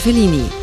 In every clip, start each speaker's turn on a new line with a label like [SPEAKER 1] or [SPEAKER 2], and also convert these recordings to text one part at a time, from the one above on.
[SPEAKER 1] Fellini.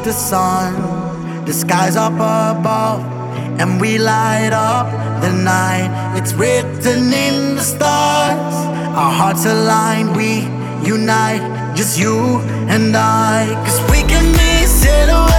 [SPEAKER 1] the
[SPEAKER 2] sun, the skies up above, and we light up the night. It's written in the stars, our hearts align, we unite, just you and I. Cause we can be silhouettes.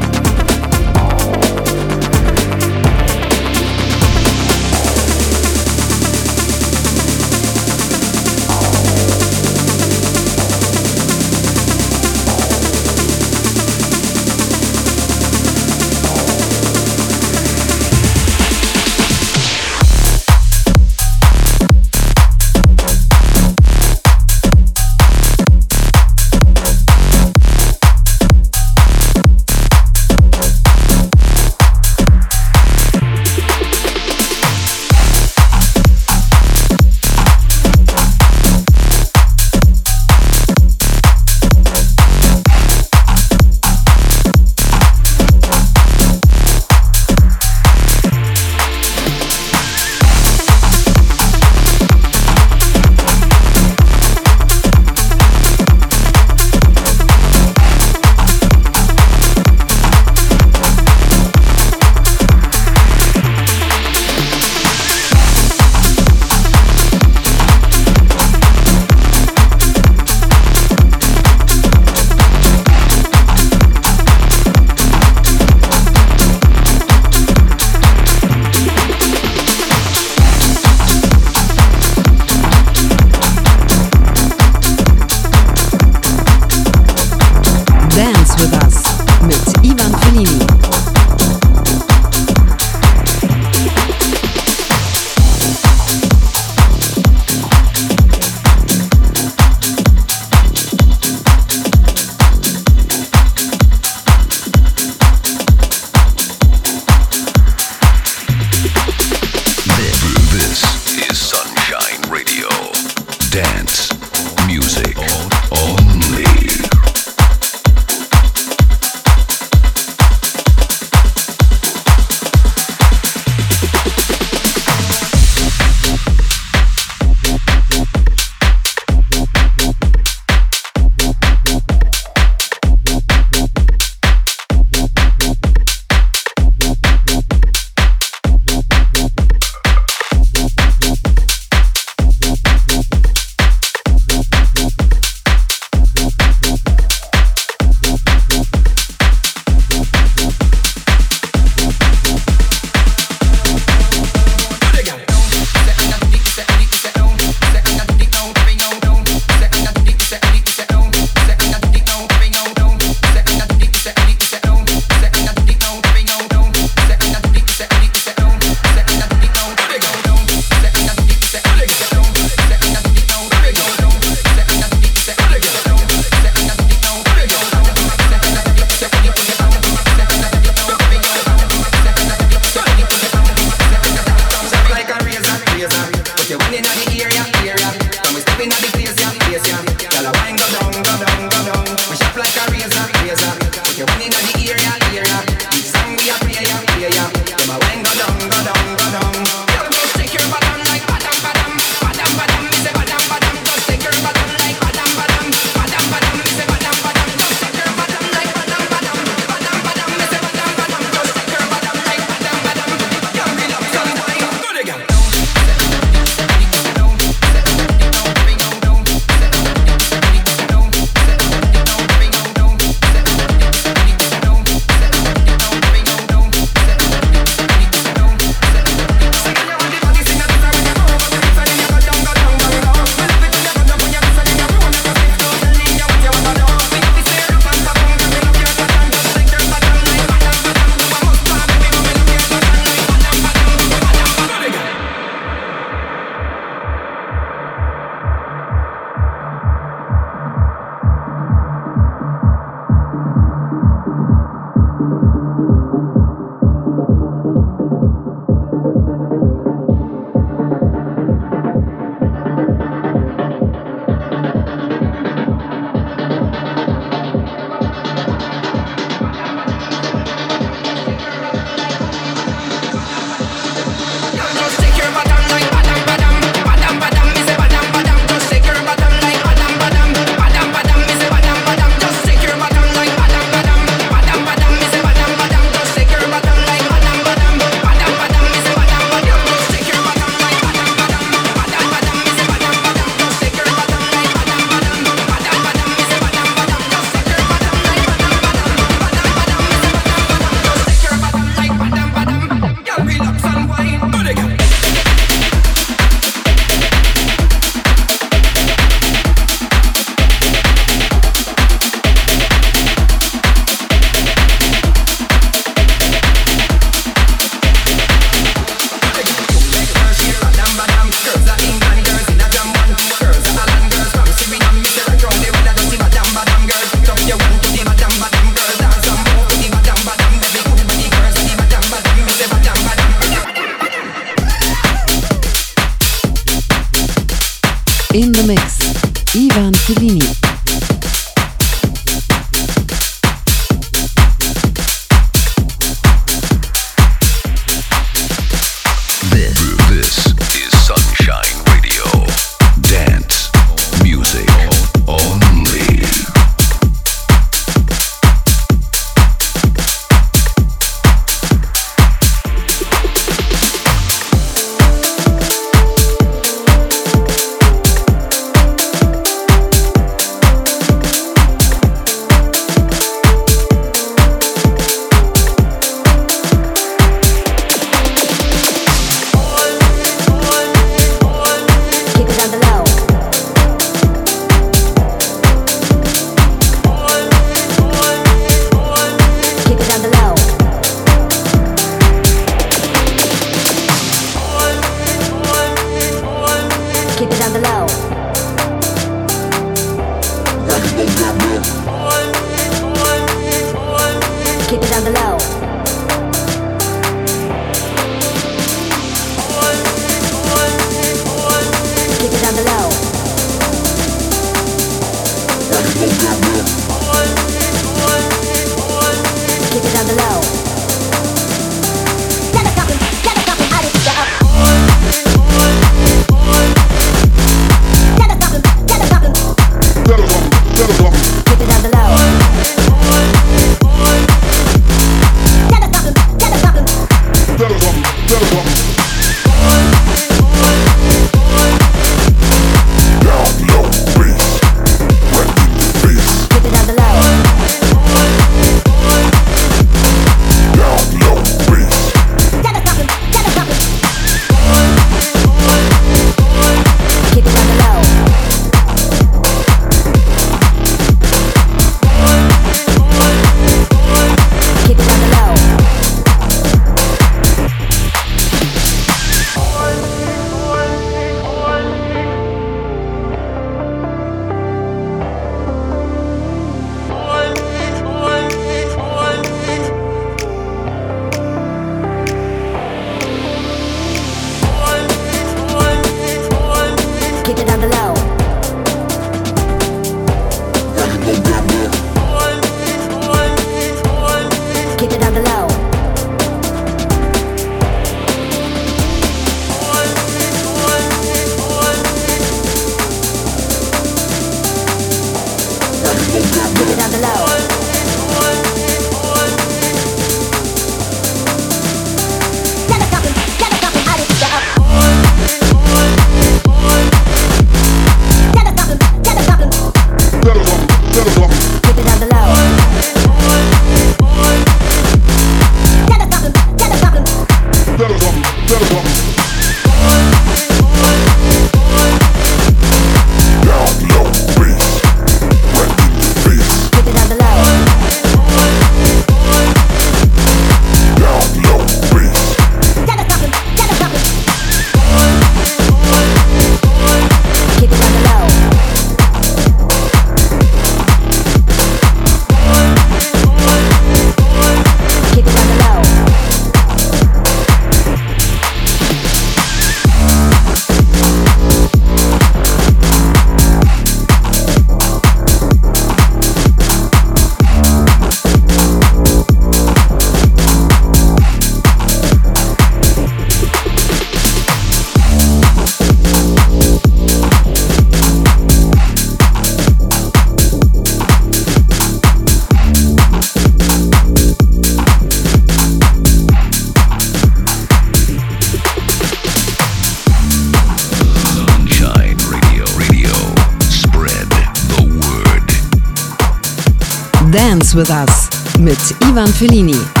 [SPEAKER 1] Dance with Us mit Ivan Fellini.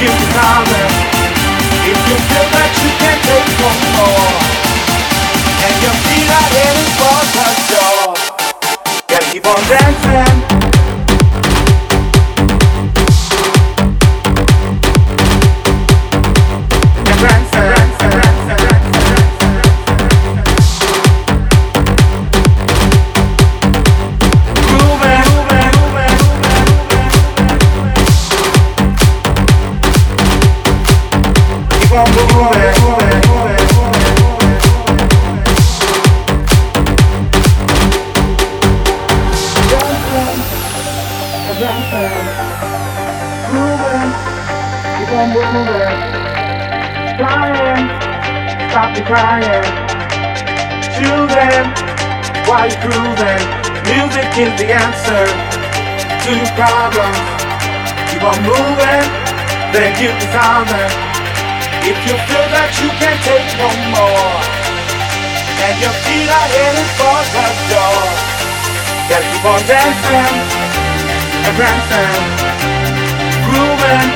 [SPEAKER 3] you come. Then. If you feel that you can't take no more, and your feet are heading for the door, gotta keep on dancing and prancing, grooving,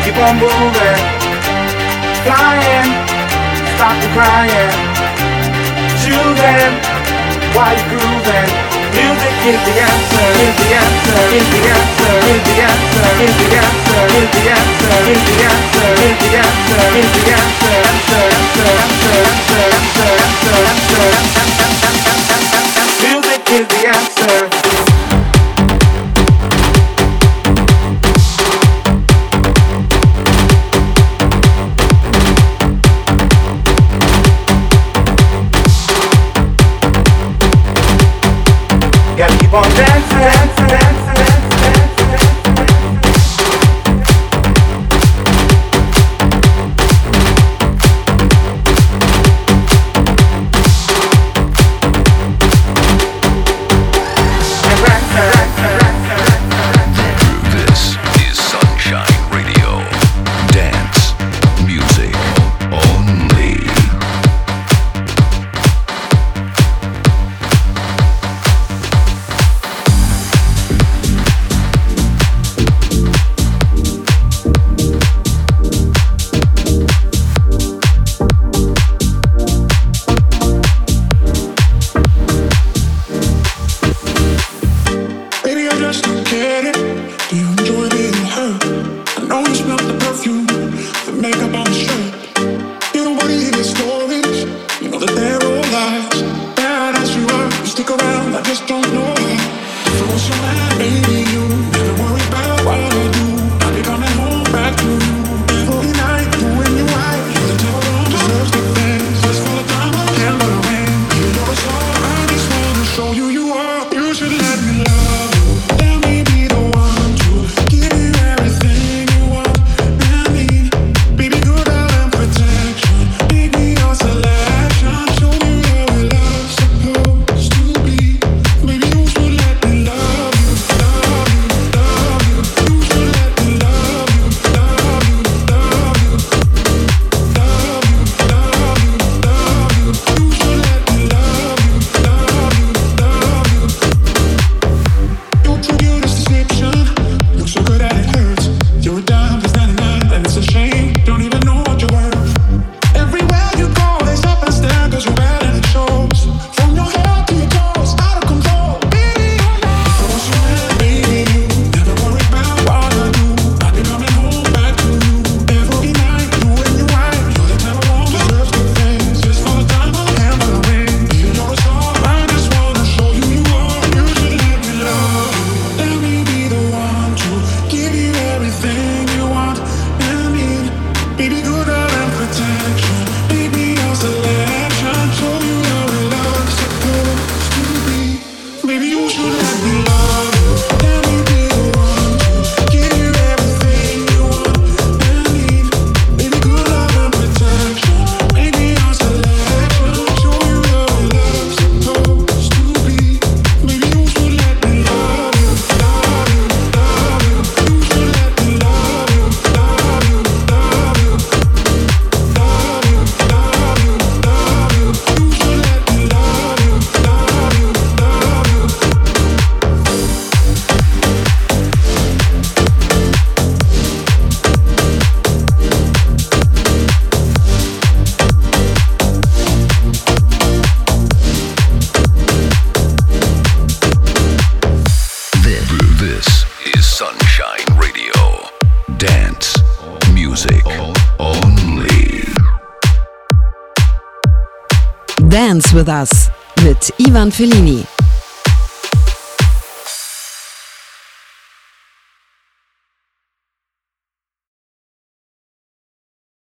[SPEAKER 3] keep on moving, flying, stop the crying, choosing while you're grooving. Music is the answer, is the answer, is the answer, is the answer, is the answer, is the answer, is the answer, is the answer, is the answer, answer, answer.
[SPEAKER 4] Bombay.